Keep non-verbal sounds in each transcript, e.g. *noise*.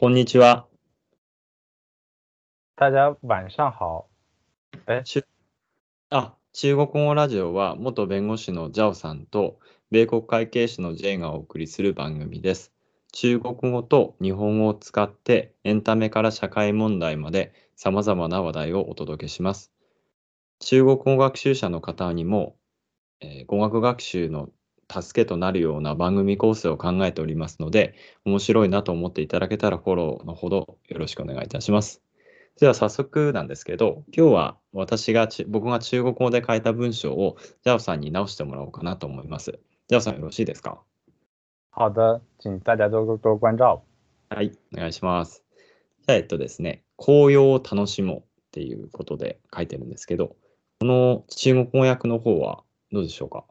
こんにちは。大家晚上好。え、ちあ、中国語ラジオは元弁護士のジャオさんと米国会計士のジェイがお送りする番組です。中国語と日本語を使ってエンタメから社会問題まで様々な話題をお届けします。中国語学習者の方にも、えー語学学習の助けとなるような番組構成を考えておりますので、面白いなと思っていただけたらフォローのほどよろしくお願いいたします。では早速なんですけど、今日は私がち、僕が中国語で書いた文章をジャオさんに直してもらおうかなと思います。ジャオさんよろしいですか？好的，请大家多多关照。はい、お願いします。じゃあ、えっとですね、紅葉を楽しもうっていうことで書いてるんですけど、この中国語訳の方はどうでしょうか？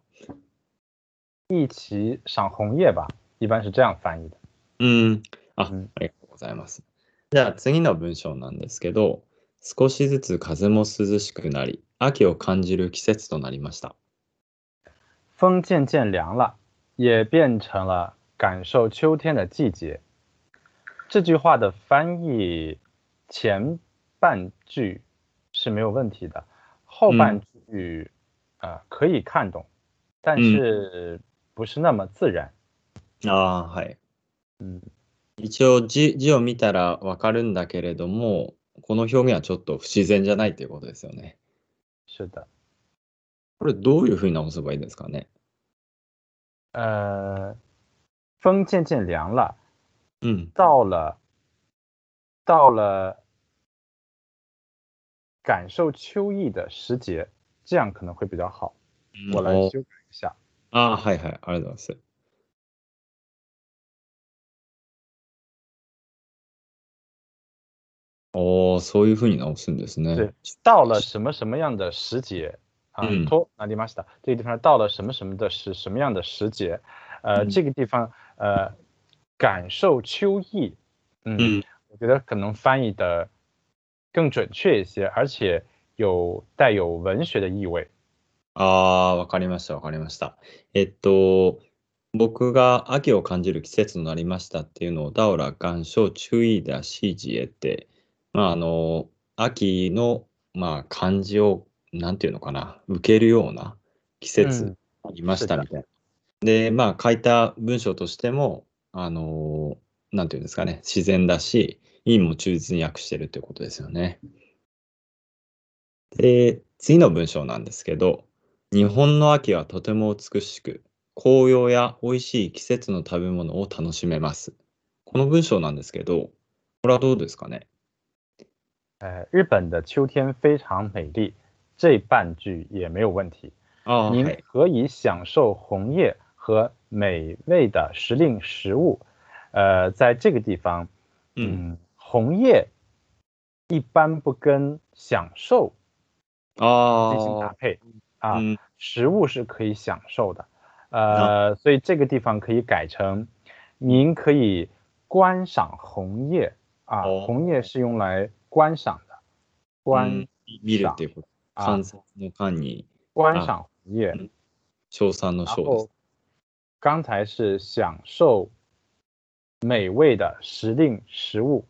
一起赏红叶吧，一般是这样翻译的。うん。あ、うんありがとうございます。じゃあ次の文章なんですけど、少しずつ風も涼しくなり、秋を感じる季節となりました。风渐渐凉了，也变成了感受秋天的季节。这句话的翻译前半句是没有问题的，后半句、呃可以看懂，但是 不是那么自然。ああ、はい。嗯，一応字字を見たらわかるんだけれども、この表現はちょっと不自然じゃないということですよね。是的。これどういうふうに直せばいいですかね。呃，风渐渐凉了，うん。到了到了感受秋意的时节，这样可能会比较好。我来お修改一下。 ああ、はいはい。ありがとうございます。おー、そういうふうに直すんですね对。到了什么什么样的时节啊嗯？托那地方是这个地方到了什么什么的时什么样的时节？呃，嗯这个地方呃感受秋意，嗯，うん。我觉得可能翻译的更准确一些，而且有带有文学的意味。ああ、わかりました、わかりました。えっと、僕が秋を感じる季節となりましたっていうのを、ダオラ、願書、注意だし、ジエって、まあ、あの、秋の、まあ、感じを、なんていうのかな、受けるような季節になりましたうんみたいな。で、まあ、書いた文章としても、あの、なんていうんですかね、自然だし、意味も忠実に訳してるっていうことですよね。で、次の文章なんですけど、日本の秋はとても美しく、紅葉や美味しい季節の食べ物を楽しめます。この文章なんですけど、これはどうですかね？呃，日本的秋天非常美丽，这半句也没有问题。您はい。可以享受红叶和美味的时令食物。呃，在这个地方，うん。嗯，红叶一般不跟享受进行搭あ配あ、啊，うん。食物是可以享受的。呃，所以这个地方可以改成，您可以观赏红叶啊，哦红叶是用来观赏的，观、うん見るっていうこと。啊観察の間に、观賞红叶。うん賞賛の然賞です后。刚才是享受美味的时令食物。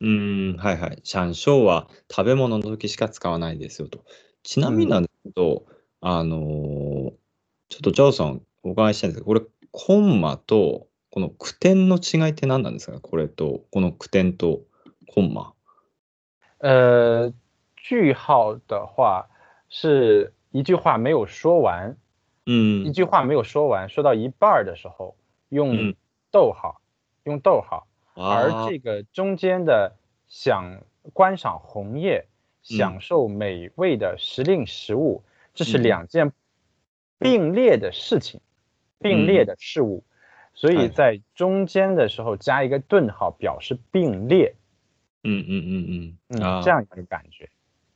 うーん、はいはい。シャンショウは食べ物の時しか使わないですよと。ちなみになんですけど、 あのーちょっとジャオさんお伺いしたいんですけど、これ、コンマとこの句点の違いって何なんですか？これと、この句点とコンマ。呃，句号的话是一句话没有说完，うん。一句话没有说完，说到一半儿的时候用嗯逗号，用逗号，あ而ー这个中间的享观赏红叶、享受美味的时令食物，这是嗯两件并列的事情，并列的事物，所以哎在中间的时候加一个顿号，表示并列，うんうんうんうん。嗯あ，ー这样一个感觉。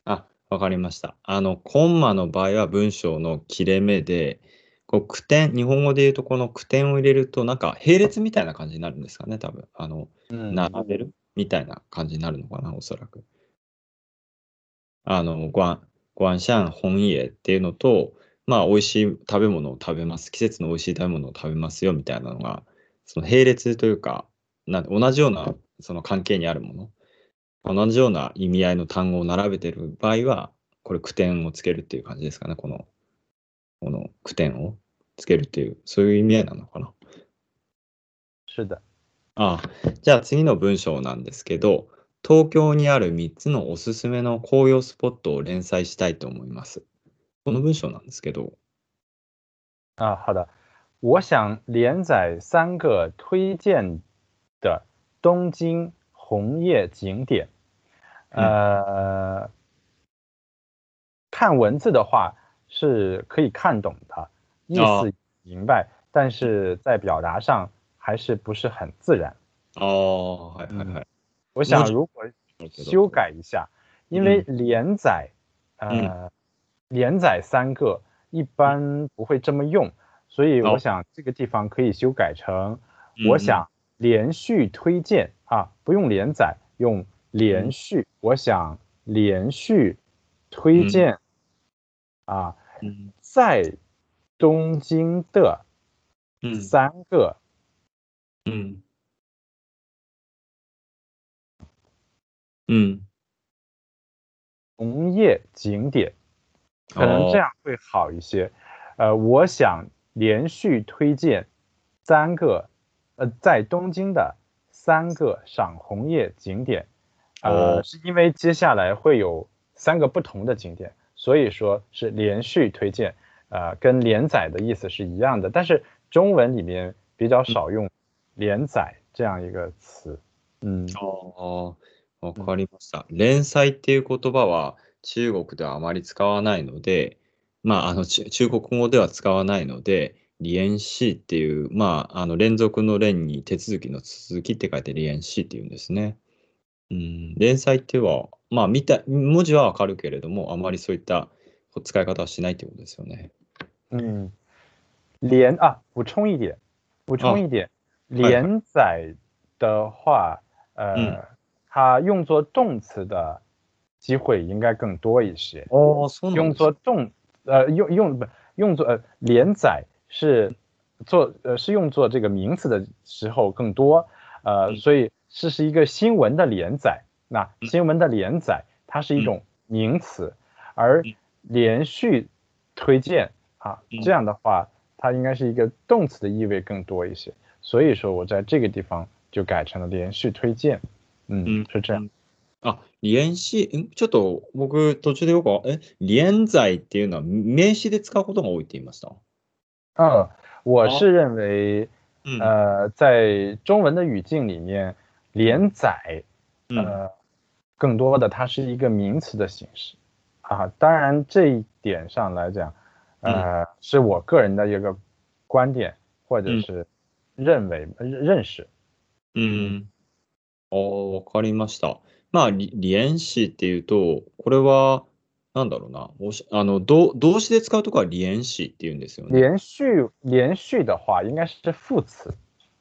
あ、わかりました。あの、コンマの場合は文章の切れ目で、こう句点、日本語で言うとこの句点を入れると、なんか並列みたいな感じになるんですかね、多分。あの、嗯，並べる？みたいな感じになるのかな、おそらく。あの、ごん、ごんしゃん本家っていうのと、まあ、美味しい食べ物を食べます。季節の美味しい食べ物を食べますよ、みたいなのが、その並列というか、なん同じようなその関係にあるもの、同じような意味合いの単語を並べてる場合は、これ句点をつけるっていう感じですかね、この、この句点をつけるっていう、そういう意味合いなのかな。是的。あじゃあ次の文章なんですけど、東京にある3つのおすすめの紅葉スポットを連載したいと思います。この文章なんですけど、啊，好的，我想连载三个推荐的东京红叶景点。呃，看文字的话是可以看懂的，意哦思明白，但是在表达上还是不是很自然。ああ、はいはいはい。我想文字如果なるほど修改一下，因为连载，呃，连载三个一般不会这么用，所以哦我想这个地方可以修改成，嗯我想连续推荐啊，不用连载，用连续，我想连续推荐啊，うん在东京的うん三个う んうん红叶景点，可能这样会好一些。呃，我想连续推荐三个，呃，在东京的三个赏红叶景点。呃，哦是因为接下来会有三个不同的景点，所以说是连续推荐。呃，跟连载的意思是一样的，但是中文里面比较少用连载这样一个词。嗯，ああ、 わかりました。連載っていう言葉は中国ではあまり使わないので、まあ、あの中中国語では使わないので、連詩っていう、まあ、あの連続の連に手続きの続きって書いて連詩っていうんですね。うん、連載っていうのは、まあ見た、文字はわかるけれども、あまりそういった使い方はしないということですよね。嗯，连啊，补充一点，补充一点，连载的话，呃，嗯它用作动词的机会应该更多一些。ああ、そうなん用です作动，呃，用用不用作呃连载是做呃是用作这个名词的时候更多，呃，嗯所以这是一个新闻的连载。那嗯新闻的连载，它是一种名词，而嗯连续推荐啊嗯，这样的话，它应该是一个动词的意味更多一些。所以说我在这个地方就改成了连续推荐。 嗯うん、是这样。あ、連詞、んちょっと僕途中でよくわ、え、連載っていうのは名詞で使うことが多いって言いました。嗯，我哦是认为。うん。呃，在中文的语境里面，连载うん呃更多的它是一个名词的形式啊。当然这一点上来讲，呃，是我个人的一个观点或者嗯是认为呃认识。うん。 ああ、わかりました。まあ、り連詞っていうと、これは、なんだろうな。おしあの、動動詞で使うとこは連詞って言うんですよね。连续连续的话应该是副词，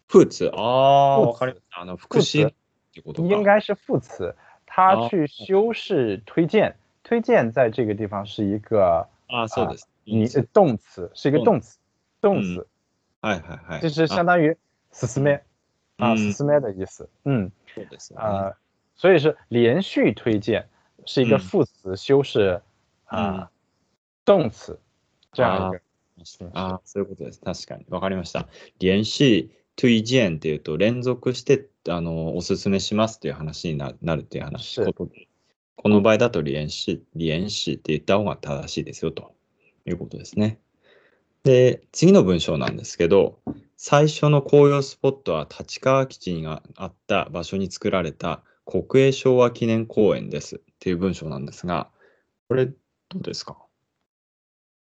フーツ。ああ、副詞わかりました。あの、副詞ってことか。应该是副词，它哦去修饰推荐，推荐在这个地方是一个ああ、そうです。你呃动词，是一个动词，动嗯词。はいはいはい。就是相当于死死咩啊，嗯死死咩的意思。嗯，あそうですよね。呃，所以是连续推荐是一个嗯副词修饰啊、嗯动词这样一个。ああ、そういうことです。確かに。わかりました。連詞、推薦っていうと、連続して、あの、おすすめしますっていう話にななるっていう話、是ことで。この場合だと連詞、連詞って言った方が正しいですよということですね。で、次の文章なんですけど、最初の紅葉スポットは立川基地があった場所に作られた国営昭和記念公園ですっていう文章なんですが、これどうですか？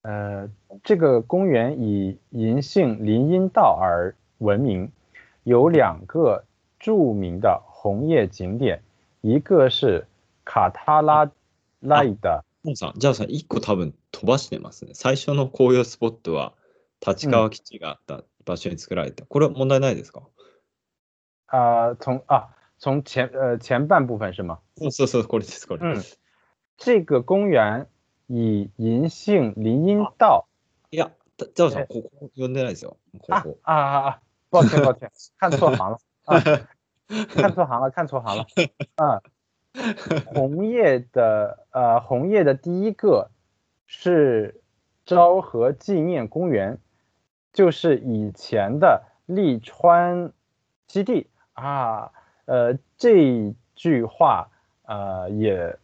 呃，这个公园以银杏林荫道而闻名，有两个著名的红叶景点，一个是卡塔拉拉伊的もうさん、じゃあさ、一個多分飛ばしてますね。最初の紅葉スポットは立川基地があった場所に作られた。これは問題ないですか？啊、从啊从前呃前半部分是吗？そうそうそう、これです、これ。嗯，这个公园以银杏林荫道いや、たじゃあさん、えここ呼んでないですよ。こ啊こ。啊啊啊！抱歉抱歉，*laughs* 看错行了啊。看错行了，看错行了。啊，红叶的呃，红叶的第一个是昭和纪念公园，就是以前的利川基地啊。呃，这句话呃也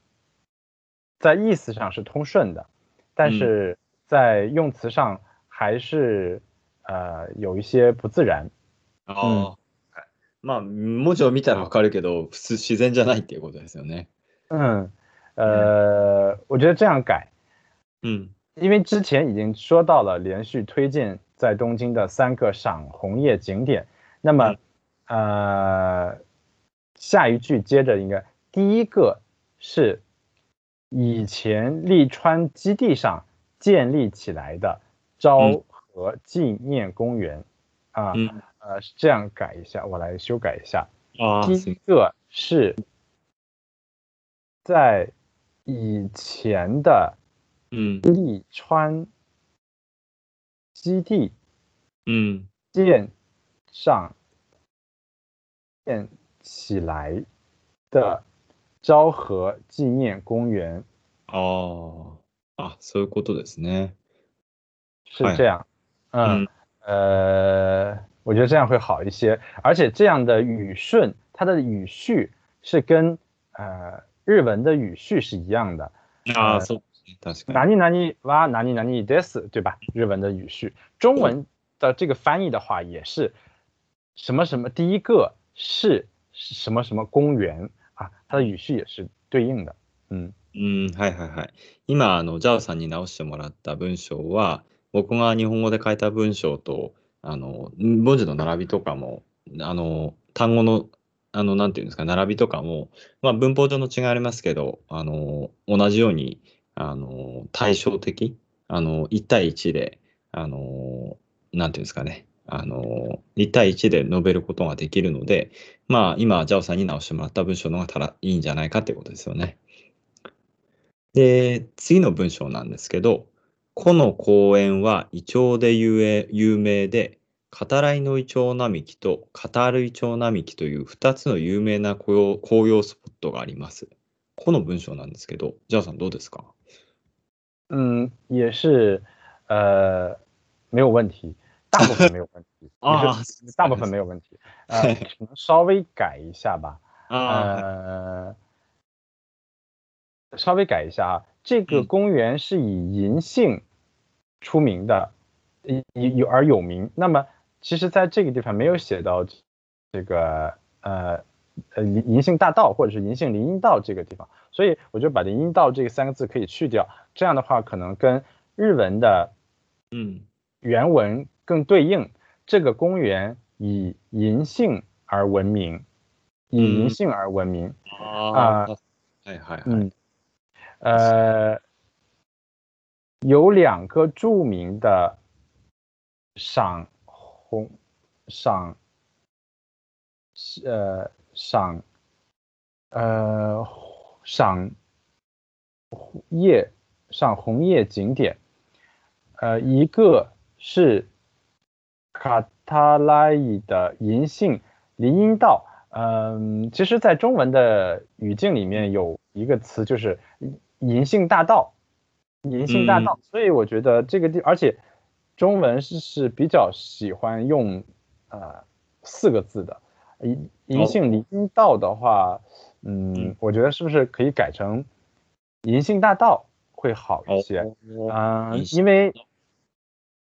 在意思上是通顺的，但是在用词上还是呃有一些不自然。ああ、まあ文字を見たらわかるけど、普通自然じゃないっていうことですよね。嗯，呃，我觉得这样改，嗯 因为之前已经说到了连续推荐在东京的三个赏红叶景点，那么呃下一句接着应该第一个是以前利川基地上建立起来的昭和纪念公园啊，うん。呃是这样改一下，我来修改一下。ああ、第す一个是在以前的 うん利川基地うん建上建起来的昭和纪念公园ああ、あ、そういうことですね。嗨是这样，嗯嗯呃，我觉得这样会好一些，而且这样的语顺，它的语序是跟呃日文的语序是一样的。ああ、そうですね。 確か哪里哪里哇哪里哪里 des 对吧？日文的语序，中文的这个翻译的话也是什么什么第一个是什么什么公园啊，它的语序也是对应的。嗯に。うん、はいはいはい。今、あの、ジャオさんに直してもらった文章は、僕が日本語で書いた文章と、あの、文字の並びとかも、あの、単語の、あの、なんていうんですか、並びとかも、まあ、文法上の違いありますけど、あの、同じように、あの、対照的、あの、1対1で、あの、なんていうんですかね、あの、1対1で述べることができるので、まあ、今、ジャオさんに直してもらった文章の方がただいいんじゃないかってことですよね。で、次の文章なんですけど、この公園はイチョウで有名有名で、カタライのイチョウ並木とカタールイチョウ並木という2つの有名な紅葉紅葉スポットがあります。この文章なんですけど、ジャオさんどうですか？嗯，也是呃没有问题，大部分没有问题，*laughs* 啊大部分没有问题，呃，*laughs* 可能稍微改一下吧。呃，稍微改一下啊，这个嗯公园是以银杏出名的，以以有而有名。那么其实在这个地方没有写到这个呃呃银银杏大道或者是银杏林荫道这个地方，所以我就把林荫道这个三个字可以去掉，这样的话可能跟日文的うん。原文更对应。这个公园以银杏而闻名，以银嗯杏而闻名。ああ、はいはいはい。嗯，呃，有两个著名的赏红赏呃赏呃赏叶 赏红叶景点，呃，一个是卡塔拉伊的银杏林荫道，嗯，其实，在中文的语境里面有一个词就是银杏大道，银杏大道，所以我觉得这个地，而且中文是是比较喜欢用呃四个字的，银银杏林荫道的话，嗯，我觉得是不是可以改成银杏大道会好一些？お嗯、因为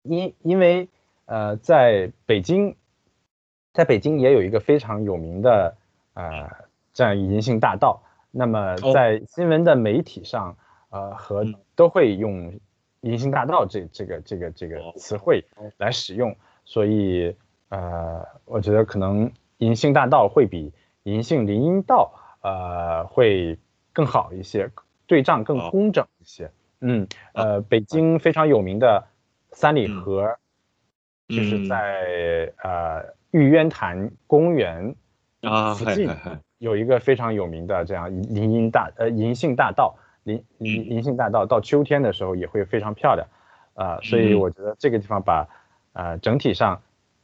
因因为呃，在北京，在北京也有一个非常有名的呃这样银杏大道。那么哦。在新闻的媒体上，呃和嗯。都会用银杏大道这这个这个这个哦。词汇哦。来使用，所以呃，我觉得可能银杏大道会比银杏林荫道呃会更好一些，对仗更哦工整一些。嗯，呃，北京非常有名的三里嗯河，就是嗯在呃玉渊潭公园ああ、はい附近はいはい。有一个非常有名的这样林林荫大呃银杏大道，林林嗯银杏大道到秋天的时候也会非常漂亮，啊、所以嗯我觉得这个地方把呃整体上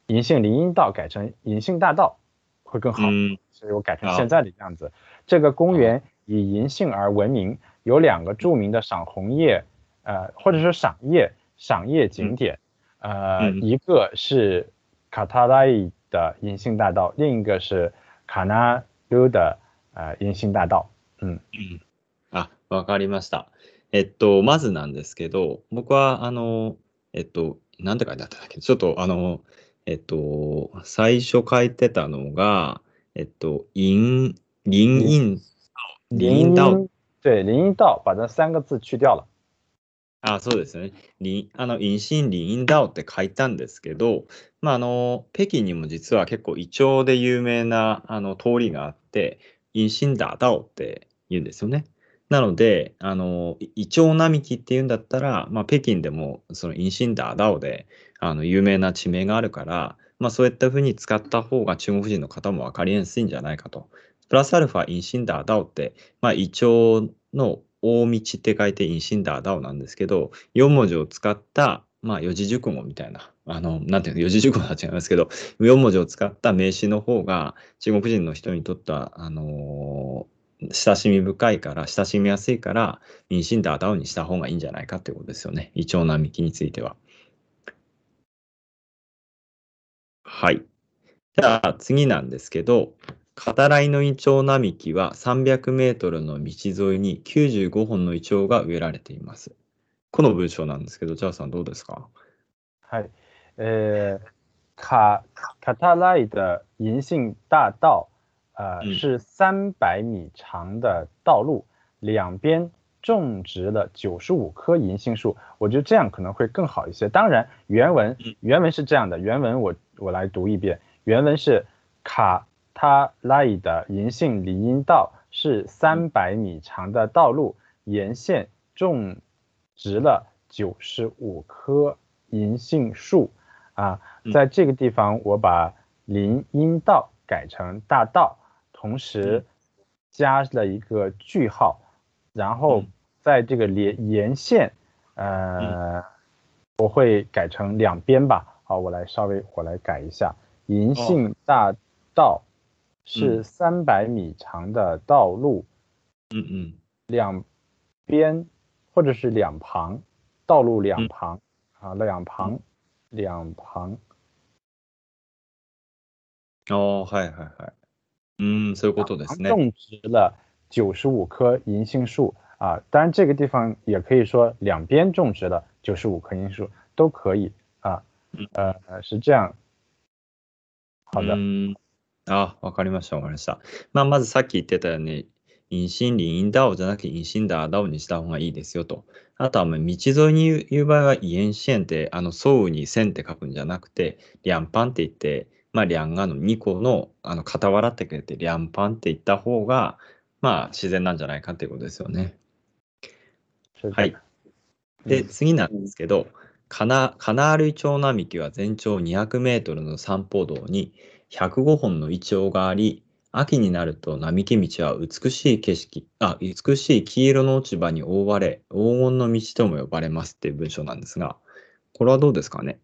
银杏林荫道改成银杏大道 会更好，嗯所以我改成好现在的样子。这个公园 以银杏而闻名，有两个著名的赏红叶，呃，或者说赏叶赏叶景点，呃，嗯一个是卡塔拉伊的银杏大道，另一个是卡纳鲁的呃银杏大道。嗯うんあ、わかりました。えっと、まずなんですけど、僕は、あの、えっと、なんて書いてあったんだっけちょっと、あの、えっと、最初書いてたのが、えっと、イン、リ ンイン、リンダオ、对林荫道把这三个字去掉了。あ、そうですよね。リン、あの、インシンリンダオって書いたんですけど、まあ、あの、北京にも実は結構イチョウで有名な、あの、通りがあって、银杏大道 って言うんですよね。なので、あの、いイチョウ並木っていうんだったら、まあ、北京でも、そのインシンダーダオで、あの、有名な地名があるから、まあ、そういったふうに使った方が中国人の方も分かりやすいんじゃないかと。プラスアルファ、インシンダーダオって、まあ、イチョウの大道って書いてインシンダーダオなんですけど、4文字を使った、まあ、四字熟語みたいな、あの、なんていうの、四字熟語は違いますけど、4文字を使った名詞の方が、中国人の人にとっては、あのー親しみ深いから、親しみやすいから、インシンダーダオにした方がいいんじゃないかってことですよね。イチョウ並木については。はい。じゃあ次なんですけど、語らいのイチョウ並木は300メートルの道沿いに95本のイチョウが植えられています。この文章なんですけど、ジャーさんどうですか？嗨，呃，卡卡塔赖的银杏大道，呃，嗯是三百米长的道路，两边种植了九十五棵银杏树。我觉得这样可能会更好一些。当然，原文嗯原文是这样的，原文我我来读一遍，原文是卡塔赖的银杏林荫道是三百米长的道路，沿线种植了九十五棵银杏树。啊，嗯。在这个地方我把林荫道改成大道，同时加了一个句号，然后嗯。在这个连沿线，呃，我会改成两边吧。好，我来稍微我来改一下，银杏大道是嗯三百米长的道路，うんうん。两边或者是两旁，道路两旁、啊，两旁、两旁，ああ、はいはいはい。うーん、そういうことですね。种植了九十五棵银杏树啊。当然，这个地方也可以说两边种植了九十五棵银杏树都可以啊嗯。呃，是这样。好的う，ーん。 あ、わかりました、わかりました。まあ、まずさっき言ってたように、银杏林荫道 じゃなくて 银杏大道 にした方がいいですよと。あとは、まあ道沿いに言う場合は、沿线 って、あの、沿うに線って書くんじゃなくて、两旁 って言って、まあ、两个 の2個の、あの、傍らってくれて、两旁 って言った方が、まあ、自然なんじゃないかっていうことですよね。是はい。で、次なんですけど、カナカナールイチョウ並木は全長200メートルの散歩道に105本のイチョウがあり、秋になると並木道は美しい景色、あ、美しい黄色の落ち葉に覆われ、黄金の道とも呼ばれますっていう文章なんですが、これはどうですかね？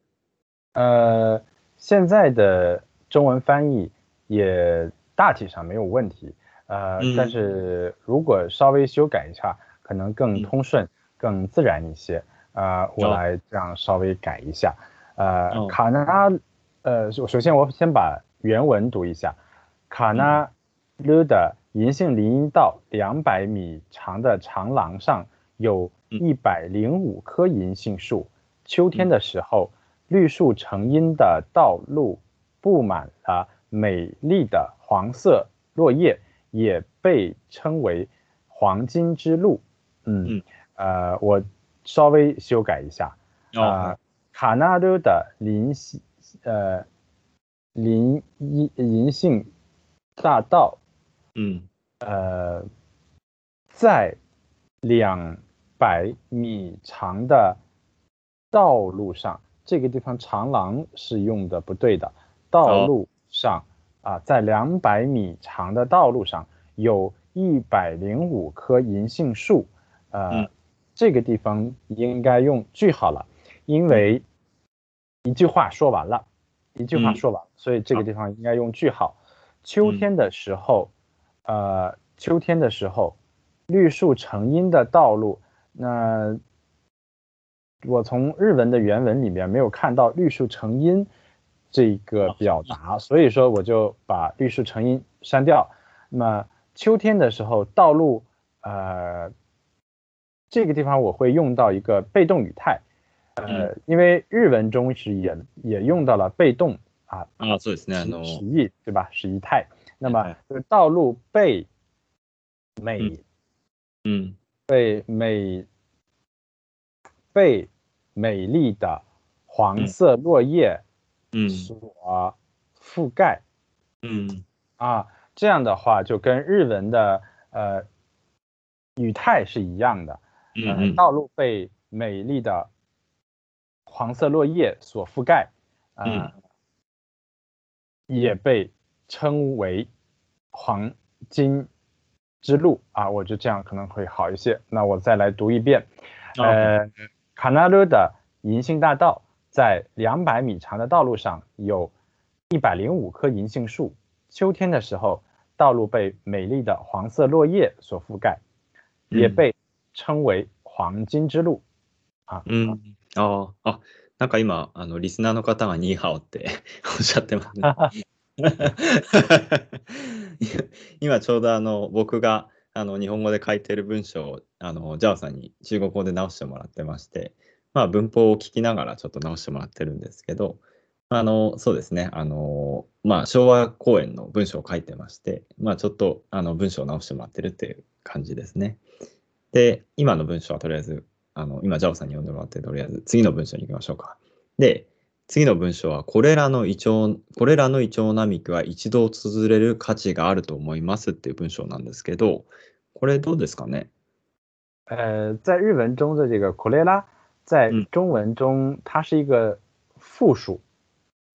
呃，现在的中文翻译也大体上没有问题，呃，嗯。但是如果稍微修改一下，可能更嗯通顺、更自然一些。呃，我哦来这样稍微改一下。呃，哦。卡纳，呃，首首先我先把原文读一下。卡纳鲁的银杏林荫道两百米长的长廊上有嗯一百零五棵银杏树。秋天的时候，绿树成荫的道路布满了美丽的黄色落叶，也被称为黄金之路。嗯，嗯呃，我稍微修改一下。哦啊、卡纳鲁的林系呃林一银杏大道。嗯。呃，在两百米长的道路上，这个地方长廊是用的不对的。道路上啊，在两百米长的道路上有一百零五棵银杏树，呃，嗯。这个地方应该用句号了，因为一句话说完了，一句话嗯说完了，所以这个地方应该用句号。秋天的时候，呃，秋天的时候，绿树成荫的道路，那我从日文的原文里面没有看到绿树成荫这个表达，所以说我就把绿树成荫删掉。那么秋天的时候，道路，呃，这个地方我会用到一个被动语态，呃，因为日文中是也也用到了被动啊あそうですね。あ使の、使役对吧？使役态。那么はい就是道路被美うん。被美被美丽的黄色落叶うん。所覆盖うん。啊，这样的话就跟日文的呃语态是一样的。呃，うんうん。道路被美丽的 黄色落叶所覆盖，呃，也被称为黄金之路啊。我觉得这样可能会好一些。那我再来读一遍，呃，卡纳勒的银杏大道在两百米长的道路上有一百零五棵银杏树。秋天的时候，道路被美丽的黄色落叶所覆盖，也うん被称为黄金之路。啊，うん。 ああ、なんか今、あの、リスナーの方がニーハオって *laughs* おっしゃってますね。*laughs* 今ちょうどあの、僕があの日本語で書いてる文章を、あの、ジャオさんに中国語で直してもらってまして、まあ文法を聞きながらちょっと直してもらってるんですけど、あの、そうですね、あの、まあ昭和公演の文章を書いてまして、まあちょっとあの文章を直してもらってるっていう感じですね。で、今の文章はとりあえず、あの、今、ジャオさんに読んでもらって、とりあえず次の文章に行きましょうか。で、次の文章は、これらのイチョウ、これらのイチョウ並木は一度訪れる価値があると思いますっていう文章なんですけど、これどうですかね？呃，在日文中的这个 k o l e r a 在嗯中文中它是一个复数，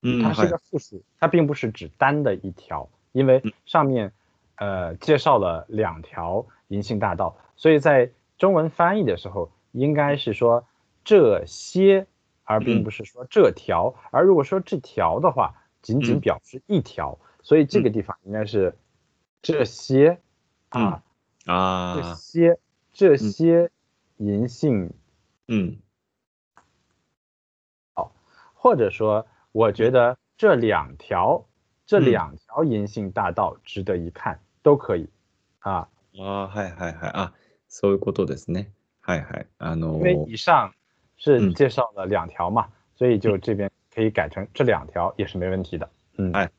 うん、它是一はい个复数，它并不是指单的一条，因为嗯上面呃介绍了两条银杏大道，所以在中文翻译的时候应该是说这些，而并嗯不是说这条。而如果说这条的话，仅仅嗯表示一条，所以这个地方应该是这些啊，这ああ、些这些银杏うん。或者说，我觉得这两条这嗯两条银杏大道值得一看，都可以啊，ああ、はいはいはい。あ、そういうことですね。 はいはい。あの因为以上是嗯介绍了两条嘛，所以就这边可以改成这两条也是没问题的。嗯，はい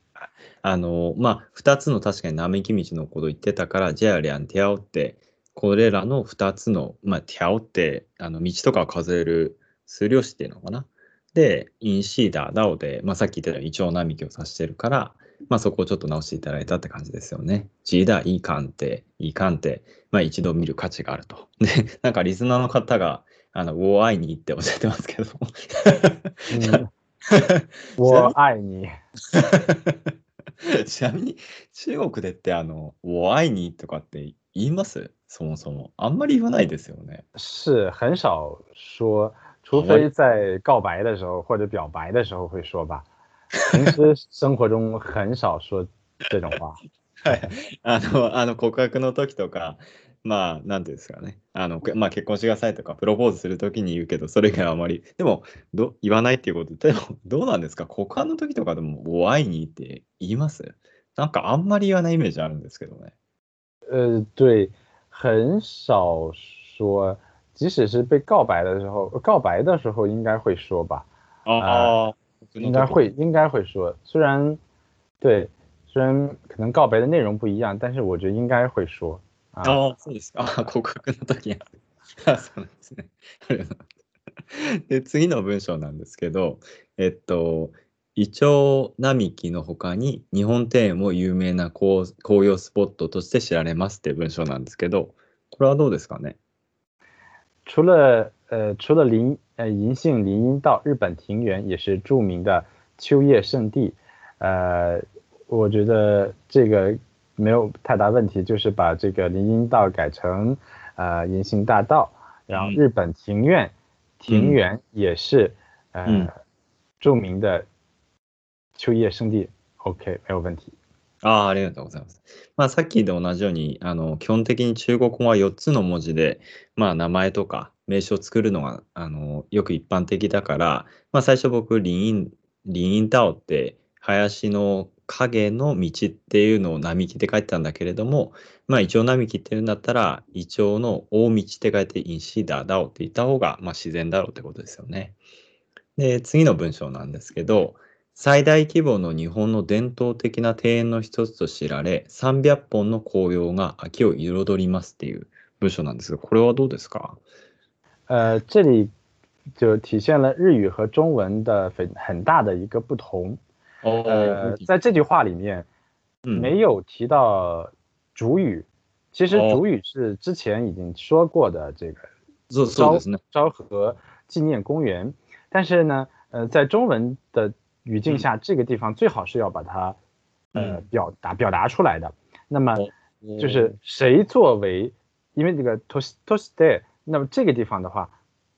あの、まあ、二つの確かに並木道のこと言ってたから、じゃあ、リャンテャオって、これらの二つの、まあ、テャオって、あの、道とかを数える数量詞っていうのかな？で、インシーダー、ダオで、まあ、さっき言ったようにイチョウ並木を指してるから、まあ、そこをちょっと直していただいたって感じですよね。ジーダー、いい鑑定、いい鑑定、まあ、一度見る価値があると。で、*laughs* なんかリスナーの方が、あの、ウォーアイにっておっしゃってますけど。*laughs* 嗯我爱你。*laughs* ちなみに中国でってあの、我愛にとかって言います？そもそも。あんまり言わないですよね。是很少说，除非在告白的时候或者表白的时候会说吧。平时生活中很少说这种话。*laughs* はい。あの、あの告白の時とか、まあ、なんていうんですかね。あの、まあ、結婚してくださいとか、プロポーズする時に言うけど、それ以外はあまり。でも、ど言わないっていうことで、でも、どうなんですか？告白の時とかでも、我愛にって言います？なんかあんまり言わないイメージあるんですけどね。呃，对，很少说，即使是被告白的时候，告白的时候应该会说吧，ああ、应该会，应该会说。虽然，对，虽然可能告白的内容不一样，但是我觉得应该会说啊。ああ、そうですか。あ告白の時や。あ *laughs* そうなんで次の文章なんですけど、えっと、イチョウ並木の他に日本庭園も有名な紅紅葉スポットとして知られますって文章なんですけど、これはどうですかね？除了呃，除了林呃银杏林荫道，日本庭园也是著名的秋叶圣地。呃，我觉得这个没有太大问题，就是把这个林荫道改成呃银杏大道，然后嗯日本庭院庭园也是呃、嗯著名的秋叶圣地。OK，没有问题。 ああ、ありがとうございます。まあ、さっきと同じように、あの、基本的に中国語は4つの文字で、まあ、名前とか 名詞を作るのが、あの、よく一般的だから、まあ、最初僕、林蔭、林蔭道って、林の影の道っていうのを並木って書いてたんだけれども、まあ、イチョウ並木っていうんだったら、イチョウの大道って書いて、インシーダーダオって言った方が、まあ、自然だろうってことですよね。で、次の文章なんですけど、最大規模の日本の伝統的な庭園の一つと知られ、300本の紅葉が秋を彩りますっていう文章なんですが、これはどうですか？呃，这里就体现了日语和中文的很很大的一个不同。呃，在这句话里面嗯没有提到主语，其实哦主语是之前已经说过的这个そうそうですね。昭和纪念公园，但是呢，呃，在中文的语境下，这个地方最好是要把它呃嗯表达表达出来的。那么哦就是谁作为，因为这个 to to stay， 那么这个地方的话，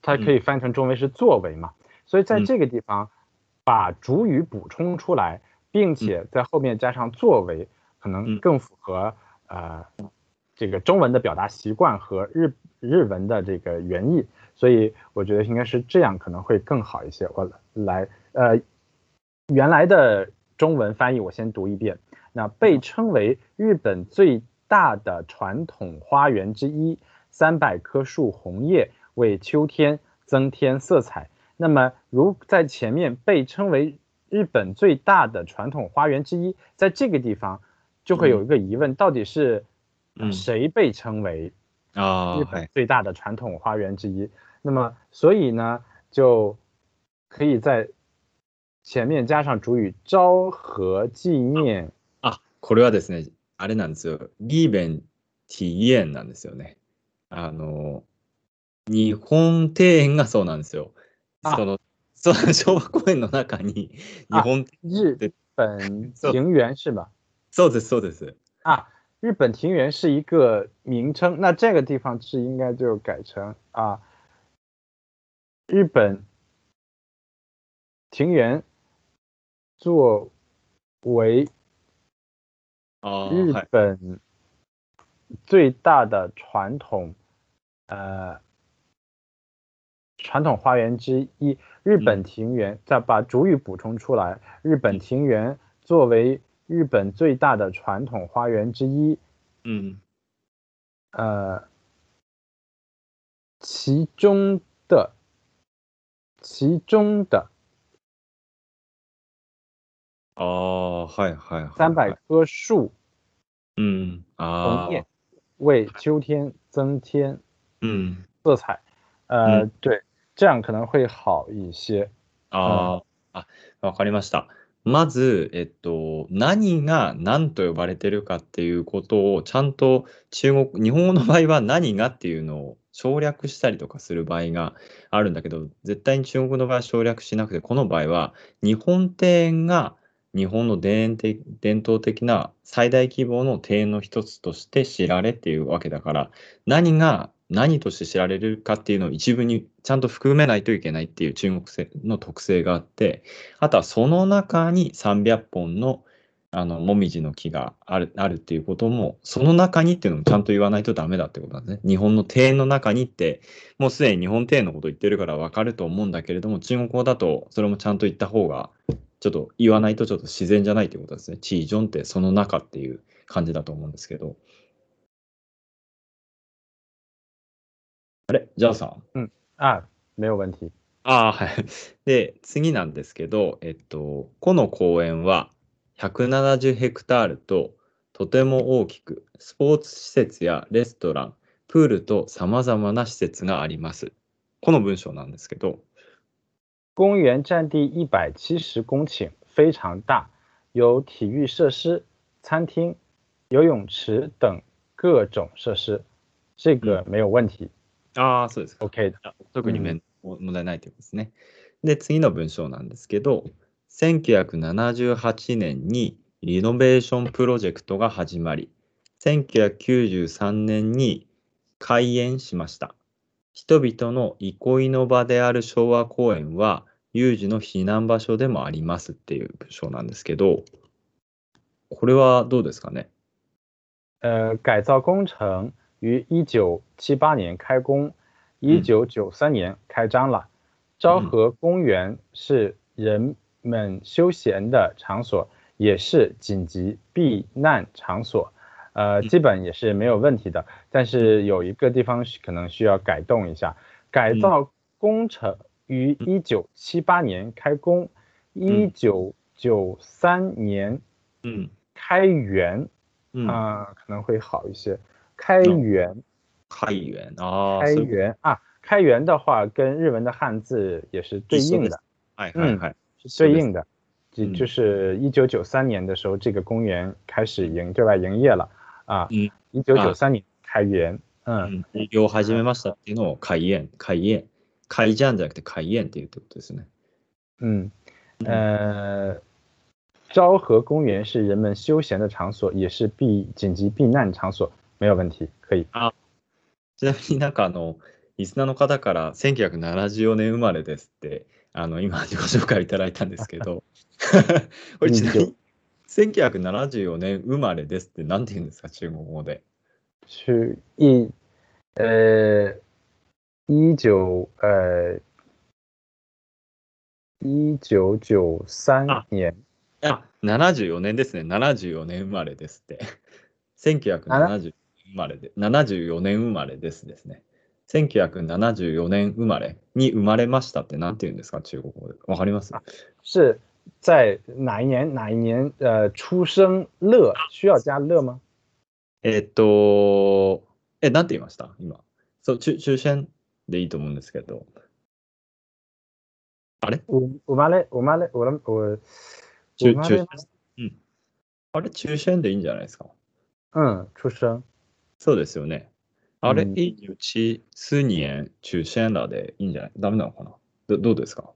它可以翻成中文是作为嘛，所以在嗯。这个地方把主语补充出来，并且在后面加上作为，可能嗯。更符合呃这个中文的表达习惯和日日文的这个原意，所以我觉得应该是这样可能会更好一些。我来呃原来的中文翻译我先读一遍，那被称为日本最大的传统花园之一，三百棵树红叶为秋天增添色彩。那么如在前面被称为日本最大的传统花园之一，在这个地方就会有一个疑问，到底是呃嗯谁被称为日ああ、はい。本最大的传统花园之一？那么所以呢，就可以在前面加上主语“昭和纪念あ、これはですね、あれなんですよ。リーベン・ティイエンなんですよね。 あの、日本庭園がそうなんですよ。あその、そう、昭和公園の中に、日本、日对本そう庭园”是吧？そうです、そうです。啊，日本庭园是一个名称，那这个地方是应该就改成啊，日本庭园作为ああ、日はい。本最大的传统，呃，传统花园之一。日本庭园，再把主语补充出来。日本庭园作为日本最大的传统花园之一，うん。呃，其中的，其中的ああ、はいはいはい。三百棵树うん。あ红叶あ。 为秋天增添うん。色彩。呃，对，这样可能会好一些。ああ、あ、わかりました。まず、えっと、何が何と呼ばれてるかっていうことをちゃんと中国、日本語の場合は何がっていうのを省略したりとかする場合があるんだけど、絶対に中国の場合は省略しなくて、この場合は日本庭園が日本の伝伝統的な最大規模の庭園の一つとして知られっていうわけだから、何が何として知られるかっていうのを一部にちゃんと含めないといけないっていう中国性の特性があって、あとはその中に300本のあのもみじの木があるあるっていうことも、その中にっていうのもちゃんと言わないとダメだってことなんですね。日本の庭園の中にって、もうすでに日本庭園のこと言ってるからわかると思うんだけれども、中国語だとそれもちゃんと言った方が、ちょっと言わないとちょっと自然じゃないっていうことですね。チージョンってその中っていう感じだと思うんですけど。あれ？じゃあさん？啊，没有问题。ああ、はい。で、次なんですけど、えっと、この公園は170ヘクタールととても大きく、スポーツ施設やレストラン、プールと様々な施設があります。この文章なんですけど、公园占地一百七十公顷，非常大，有体育设施、餐厅、游泳池等各种设施，这个没有问題。ああ、そうですか。OK 特に面問題ないということですね。で、次の文章なんですけど、1978年にリノベーションプロジェクトが始まり、1993年に開園しました。人々の憩いの場である昭和公園は、有事の避難場所でもありますっていう文章なんですけど、これはどうですかね？呃，改造工程于一九七八年开工，一九九三年开张了。昭和公园是人们休闲的场所，也是紧急避难场所。呃，基本也是没有问题的。但是有一个地方可能需要改动一下，改造工程于一九七八年开工，一九九三年嗯开园。嗯，啊、可能会好一些。开元，开源ああ、开そういう元啊，开元的话跟日文的汉字也是对应的，はいはいはい。是对应的。就嗯就是一九九三年的时候，这个公园开始营对外营业了 啊。嗯一九九三年开园，嗯，うん営業を始めましたっていうのを開園、開園。開じゃんじゃなくて開園っていうってことですね。嗯，呃，昭和公园是人们休闲的场所，也是避紧急避難场所，没有问题，可以。ちなみになんかあの、リスナーの方から1974年生まれですって、あの、今自己紹介をいただいたんですけど、*laughs* これちなみに1974年生まれですって何て言うんですか、中国語で。去一呃一九呃一九九三あ年あ、74年ですね。74年生まれですって。1970生まれで、74年生まれですですね。1974年生まれに生まれましたって何て言うんですか、中国語で。わかります？是在哪一年哪一年呃出生乐需要加乐吗？えっと、え、なんて言いました？今。そう、中中選でいいと思うんですけど。あれ？我我妈嘞我妈嘞我我我中中選うん。あれ？中選でいいんじゃないですか？嗯出生。そうですよね。あれ、うん。いいうち数年中選らでいいんじゃない？ダメなのかな？どどうですか？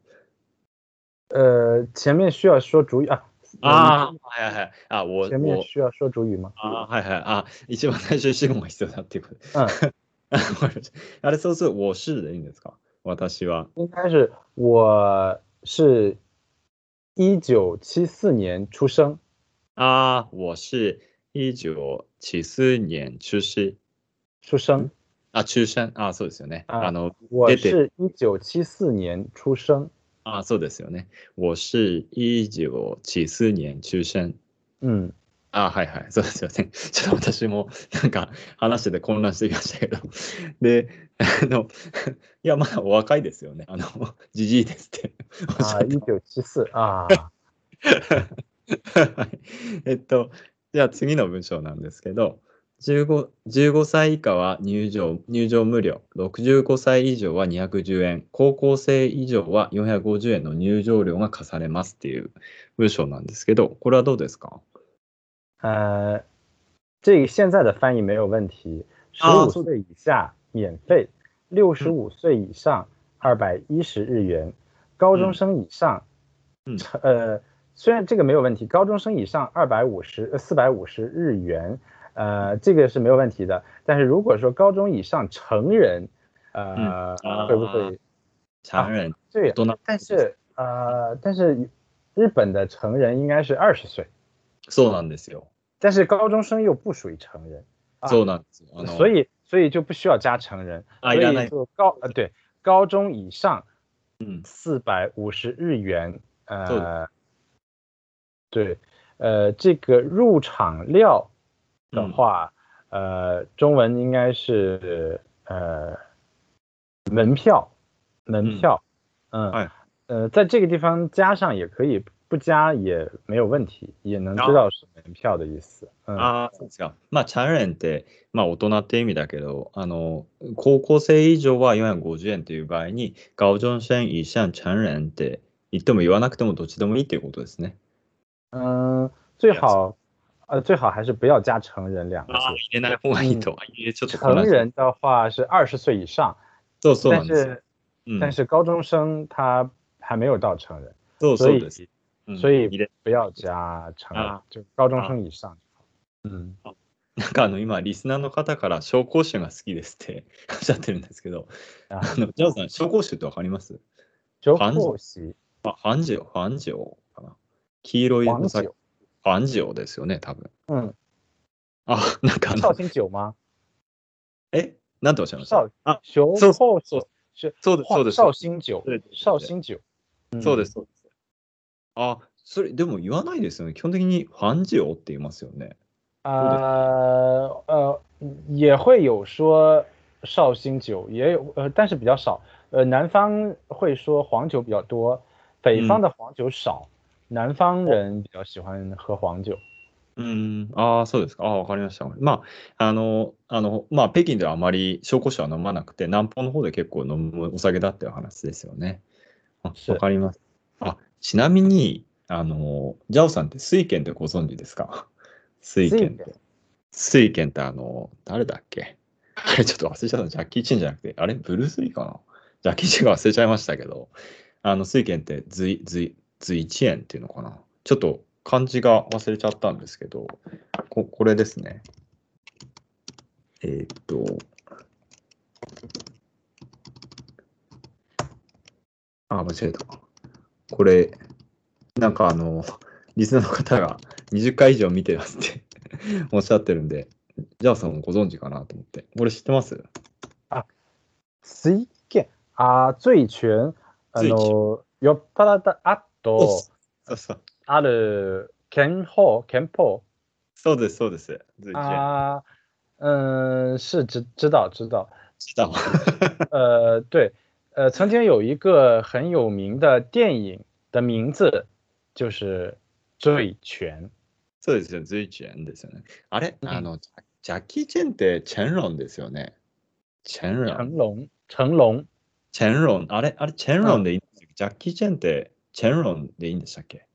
呃前面需要说主语啊ああ、はいはいはい。あ、我、前面我、需要说主语吗？あはいはい。あ、一番最初に主語が必要だっていうこと。嗯，あわかりましたあれ、そうすると、我是でいいんですか私は。应该是我是一九七四年出生。ああ、我是一九七四年出世。出生，あ、中選。あ、そうですよね。ああの、我出て、是一九七四年出生。 あ、そうですよね。我是一九七四年中選。嗯，あ、はいはい。そうですよね。*laughs* ちょっと私もなんか話してて混乱してきましたけど。*laughs* で、あの、*laughs* いや、まだお若いですよね。あの、じじいですっておっしゃ啊，って一九七四啊，はいえっと、じゃあ次の文章なんですけど、15, 15歳以下は入場入場無料、65歳以上は210円、高校生以上は450円の入場料が課されますっていう文章なんですけど、これはどうですか？呃，这个现在的翻译没有问题，十啊そう五岁以下免费，六十五岁以上二百一十日元，高中生以上，嗯呃，虽然这个没有问题，高中生以上二百五十四百五十日元，呃，这个是没有问题的。但是如果说高中以上成人，呃，啊会不会残忍、对？大人但是呃，但是日本的成人应该是二十岁，そうなんですよ。但是高中生又不属于成人，啊そうなんですよ。あの所以所以就不需要加成人，啊所以いらない就高呃对高中以上うん四百五十日元，そう呃，对，呃，这个入场料 的嗯话，呃，中文应该是呃门票，门嗯票，嗯，哎呃，在这个地方加上也可以，不加也没有问题，也能知啊道是门票的意思，嗯，ああ、そうですか。まあ、チャンレンって、まあ、大人って意味だけど、あの、高校生以上は450円という場合に、高中生以上チャンレンって言っても言わなくてもどっちでもいいっていうことですね。嗯，最好， 呃，最好还是不要加成人两个字。ああ、入れない方がいいと。入れちょっと混成乱して人的话是二十岁以上，そうそうな但んですよ。是うん但是高中生他还没有到成人，そう所以そうです。うん所以入れ不要加成人啊，就高中生以上。嗯，なんかあの今、リスナーの方から紹興酒が好きですって*laughs* おっしゃってるんですけど、啊，あのジャオさん、紹興酒ってわかります就反后席あ、ファンジオ、ファンジオかな。黄色いお酒黄酒。 安城ですよね、多分。嗯，あ、なんかあ绍の、兴酒吗？え、なんておっしゃいました？绍あ、雄そう厚そう是そうです、そうです。そうです、そうです。あ、それ、でも言わないですよね。基本的にファンジオって言いますよね。呃呃，也会有说绍兴酒，也有呃，但是比较少。呃，南方会说黄酒比较多，北方的黄酒少，南方人比较喜欢喝黄酒。うん、ああ、そうですか。ああ、わかりました。まあ、あの、あの、まあ、北京ではあまり紹興酒は飲まなくて、南方の方で結構飲むお酒だっていう話ですよね。あ、わかります。あ、ちなみに、あの、ジャオさんって水軒ってご存知ですか？水軒って。水軒ってあの、誰だっけ？あれ、ちょっと忘れちゃった。ジャッキー・チンじゃなくて、あれ、ブルース・リーかな？ジャッキー・チンが忘れちゃいましたけど、あの、水軒って随、随、1円っていうのかな。ちょっと漢字が忘れちゃったんですけど、ここれですね。えー、っと、あ、間違えた。これ、なんかあの、リスナーの方が20回以上見てますって *laughs* おっしゃってるんで、ジャーさんもご存知かなと思って。これ知ってます？あ、水ん、あ、醉拳、あの、酔っ払った、あっ後そうそう。ある拳法拳法そうです、そうです。ズイチェン啊，嗯，是知知道知道，知道。呃，对，呃，曾经有一个很有名的电影的名字就是《醉拳》。そうですよ、ズイチェンですよね。あれ、うんあの、ジャッキー・チェンってチェンロンですよね。チェンロン。成龙，成龙，チェンロン。あれ、あれ、チェンロンでいいんですっけジャッキー・チェンって チェンロンでいいんでしたっけ？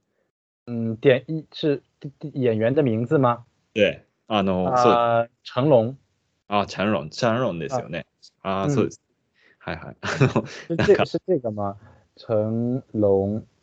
嗯，点一是演员的名字吗？で、あの、そうあ、チャンロン、チャンロンですよね。ああ、うんそうです。はいはい。あの、是なんか这是这个吗？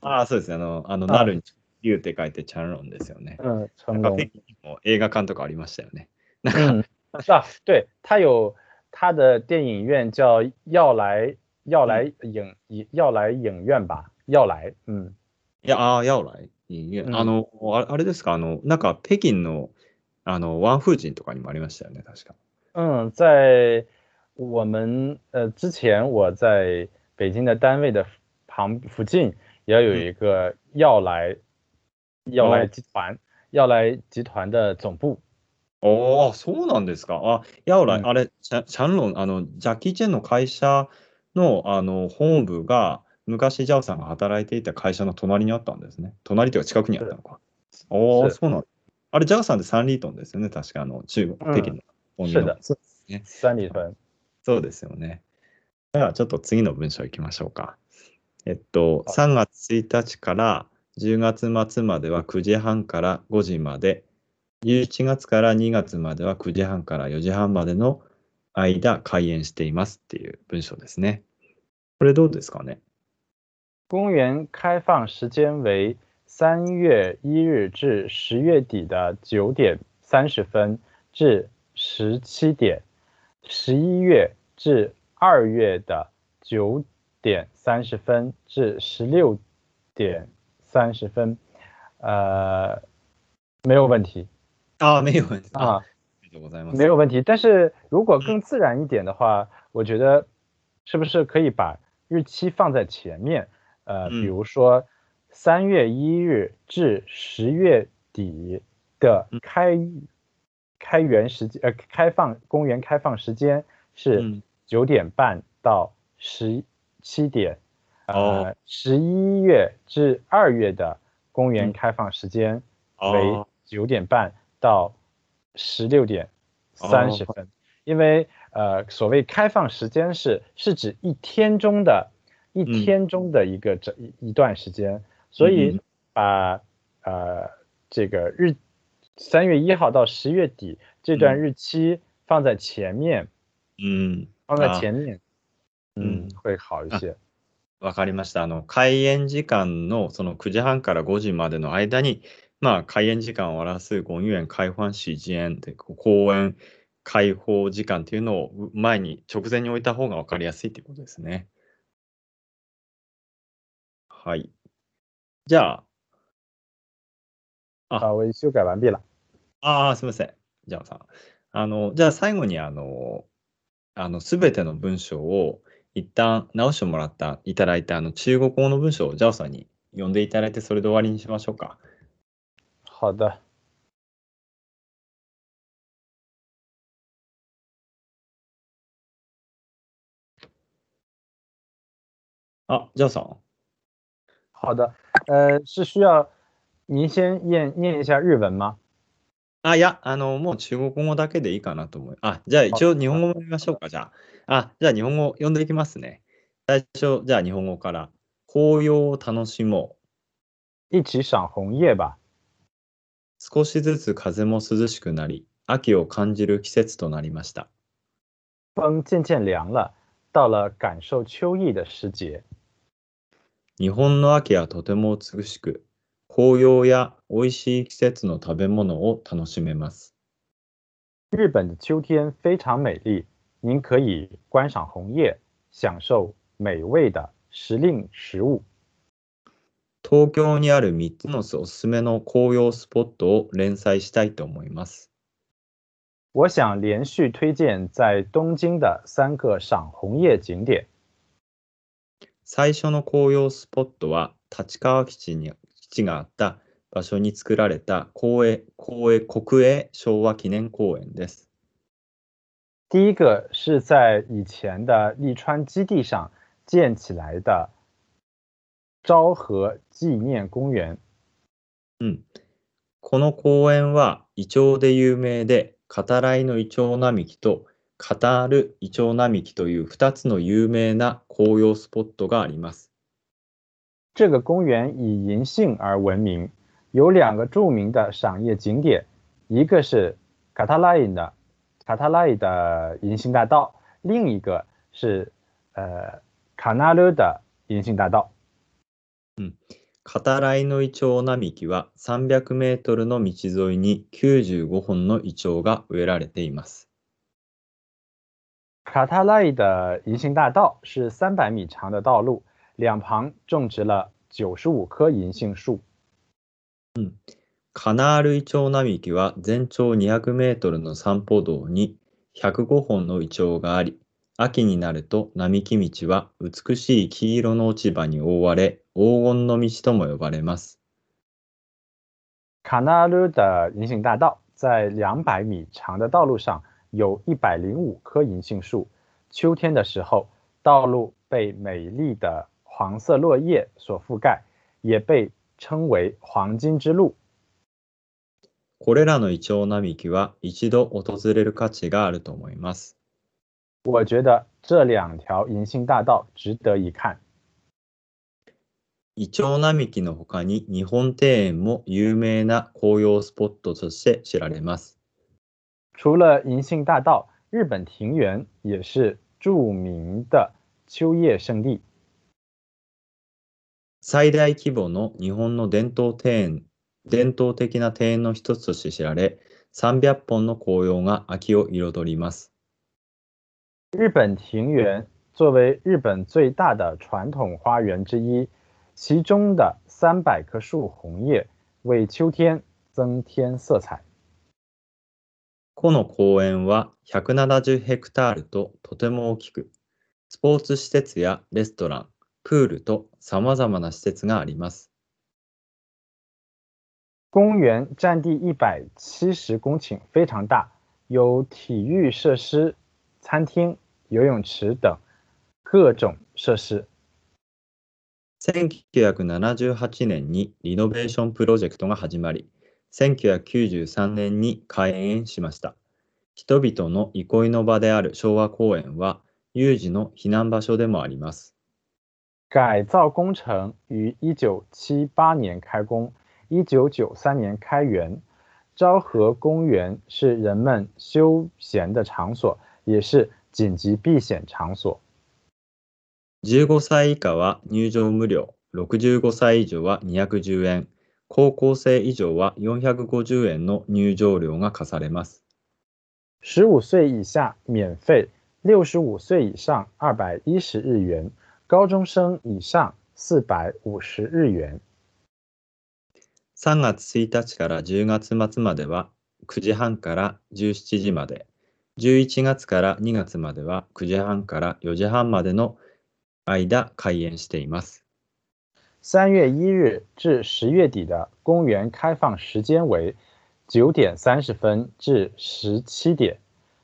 ああ、そうですね。あの、あの、あなるに、竜って書いてチャンロンですよね。嗯，成龙なんか北，京にも映画館とかありましたよね。なんか、嗯，啊，对，他有他的电影院叫要来要来影要来影院吧，要来，嗯。いや、ああ、やおらい。いいえうんあの、ああれですか、あの、なんか北京の、あの、ワンフージンとかにもありましたよね、確か。嗯，在我们呃之前，我在北京的单位的旁附近也有一个要来要来哦集团，要来集团的总部。おお、そうなんですか。あ、やおらい、うんあれ、チャチャンロン、あの、ジャッキー・チェンの会社の、あの、本部が、 昔、ジャオさんが働いていた会社の隣にあったんですね。隣というか近くにあったのか。おお、是そうなんだ。あれ、ジャオさんってサンリートンですよね、確か、あの、中国、うん北京の本是的そうですね。三里屯。そうですよね。では、ちょっと次の文章いきましょうか。えっと、はい3月1日から10月末までは9時半から5時まで、11月から2月までは9時半から4時半までの間開園していますっていう文章ですね。これどうですかね？公园开放时间为三月一日至十月底的九点三十分至十七点，十一月至二月的九点三十分至十六点三十分，呃，没有问题ああ、名誉です。あ啊，りがとうございます。没有问题。但是如果更自然一点的话，我觉得是不是可以把日期放在前面？ 呃，比嗯。如说三月一日至十月底的嗯。开开园时间，呃，开放公园开放时间是嗯。九点半到十七点。哦呃，十一月至二月的公园嗯。开放时间为あ九点半到十六点三十哦。分，因为呃，所谓开放时间是是指一天中的一嗯天中的一个这一一段时间，所嗯以把呃这个日三月一号到十月底这段嗯日期放在前面，うん。放在啊前面，嗯嗯，会好一啊些。わかりました。あの、開園時間のその9時半から5時までの間に、まあ、開園時間を表す公園開放時間で、公園開放時間っていうのを前に、直前に置いた方がわかりやすいっていうことですね。はい。じゃあ、あ啊，我修改完毕了。ああ、すみません。じゃあさん。あの、じゃあ最後に、あの、あの、すべての文章を一旦直してもらった、いただいた、あの、中国語の文章をジャオさんに読んでいただいて、それで終わりにしましょうか。好的，あ、ジャオさん。好的，呃，是需要您先念念一下日文吗？あ、いや、あの、もう中国語だけでいいかなと思う。あ、じゃあ一応日本語も読みましょうか、じゃあ。あ、じゃあ日本語読んでいきますね。最初、じゃあ日本語から。紅葉を楽しもう。一起赏红叶吧。少しずつ風も涼しくなり、秋を感じる季節となりました。风渐渐凉了，到了感受秋意的时节。日本の秋はとても美しく、紅葉や美味しい季節の食べ物を楽しめます。日本的秋天非常美丽，您可以观赏红叶，享受美味的时令食物。東京にある3つのおすすめの紅葉スポットを連載したいと思います。我想连续推荐在东京的三个赏红叶景点。最初の紅葉スポットは立川基地に基地があった場所に作られた公営公営国営昭和記念公園です。第一个是在以前的利川基地上建起来的昭和纪念公园。うん、この公園はイチョウで有名で、語らいのイチョウ並木と語るイチョウ並木という2つの有名な紅葉スポットがあります。这个公园以银杏而闻名，有两个著名的赏叶景点，一个是卡塔拉伊的卡塔拉伊的银杏大道，另一个是呃卡纳勒的银杏大道。語らいのイチョウ並木は300メートルの道沿いに95本のイチョウが植えられています。卡塔拉伊的银杏大道是三百米长的道路，两旁种植了九十五棵银杏树。カナールイチョウ並木は全長200メートルの散歩道に105本のイチョウがあり、秋になると並木道は美しい黄色の落ち葉に覆われ、黄金の道とも呼ばれます。卡纳勒的银杏大道在两百米长的道路上 有一百零五棵银杏树。秋天的时候，道路被美丽的黄色落叶所覆盖，也被称为黄金之路。これらのイチョウ並木は一度訪れる価値があると思います。我觉得这两条银杏大道值得一看。イチョウ並木の他に日本庭園も有名な紅葉スポットとして知られます。 除了银杏大道，日本庭园也是著名的秋叶圣地。最大規模の日本の伝統庭園、伝統的な庭園の一つとして知られ、300本の紅葉が秋を彩ります。日本庭园作为日本最大的传统花园之一，其中的三百棵树红叶为秋天增添色彩。 この公園は170ヘクタールととても大きく、スポーツ施設やレストラン、プールと様々な施設があります。公园占地一百七十公顷，非常大，有体育设施、餐厅、游泳池等各种设施。1978年にリノベーションプロジェクトが始まり、1993年に開園しました。人々の憩いの場である昭和公園は、有事の避難場所でもあります。改造工程于一九七八年开工，一九九三年开园。昭和公园是人们休闲的场所，也是紧急避险场所。15歳以下は入場無料、65歳以上は210円、高校生以上は450円の入場料が課されます。十五岁以下免费，六十五岁以上二百一十日元，高中生以上四百五十日元。3月1日から10月末までは9時半から17時まで、11月から2月までは9時半から4時半までの間開園しています。3月1日至10月底的公园开放时间为9点30分至17点，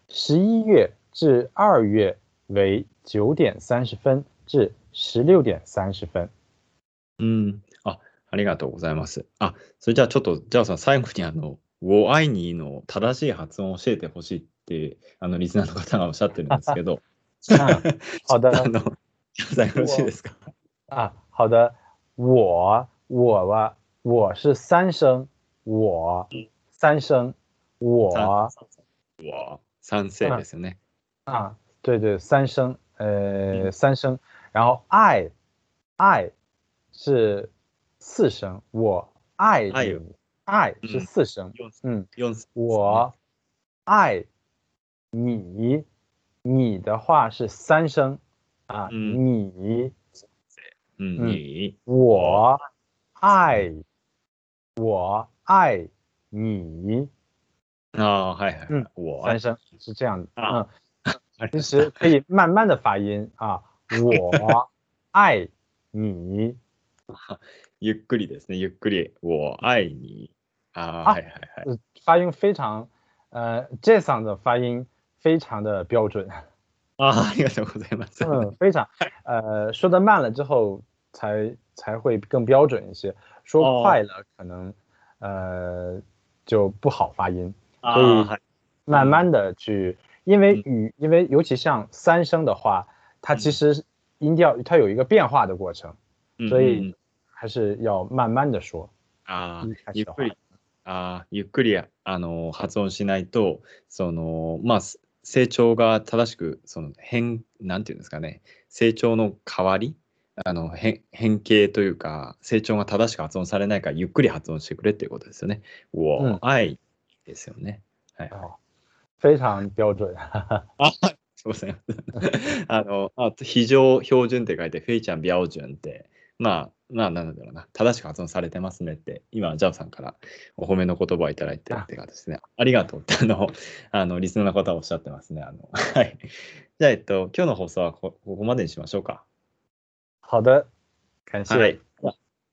11月至2月为9点30分至16点30分。うん。あ、ありがとうございます。あ、それじゃあちょっと、じゃあさん、最後にあの、ウォアイニーの正しい発音を教えてほしいって、あの、リスナーの方がおっしゃってるんですけど、あ好的あの、ジャオさんよろしいですか啊，好的， 我我吧，我是三声，我三声，我我賛成ですよね。啊，对对，三声，呃，三声，然后爱爱是四声，我爱爱你，爱是嗯四声，用嗯，用我爱你，你的话是三声啊， 嗯你うん、うんに我爱我爱你，ああ、はいはい。うん我三声是这样的，啊嗯，あれ其实可以慢慢的发音啊，我爱你，ゆっくりですね。ゆっくり。我愛你。ああ、あはいはいはい。呃发音非常，呃，Jason 的发音非常的标准， ああ、ありがとうございます。嗯，*laughs* 非常，呃，说的慢了之后才才会更标准一些，说哦快了可能，呃，就不好发音。あ所以あ、はい。慢慢的去，因为嗯语，因为尤其像三声的话，它其实音调它有一个变化的過程，うん所以うん还是要慢慢的说。ああ一開、始のゆっくり、ああ、ゆっくり、あの、発音しないと、その、まあ、す 成長が正しく、その、変、なんていうんですかね、成長の変わり、あの、変、変形というか、成長が正しく発音されないから、ゆっくり発音してくれっていうことですよね。我愛ですよね。はい。哦，非常标準。*laughs* あ、すいません。*laughs* あの、あ非常標準って書いて、フェイちゃん、ビャオジュンって、まあ、まあ、なんだろうな、正しく発音されてますねって、今、ジャオさんからお褒めの言葉をいただいてるって感じですね。ありがとうって、あの、*laughs* あのリスナーの方はおっしゃってますね。あの、*laughs* はい。じゃあ、えっと、今日の放送はこここまでにしましょうか。好的，感謝。はい。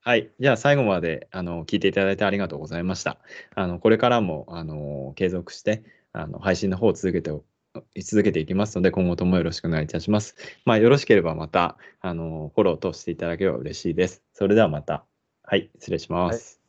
はい。じゃあ、最後まであの聞いていただいてありがとうございました。あのこれからもあの継続してあの配信の方を続けてい続けていきますので、今後ともよろしくお願いいたします。まあ、よろしければまたあのフォローとしていただければ嬉しいです。それではまた。はい、失礼します。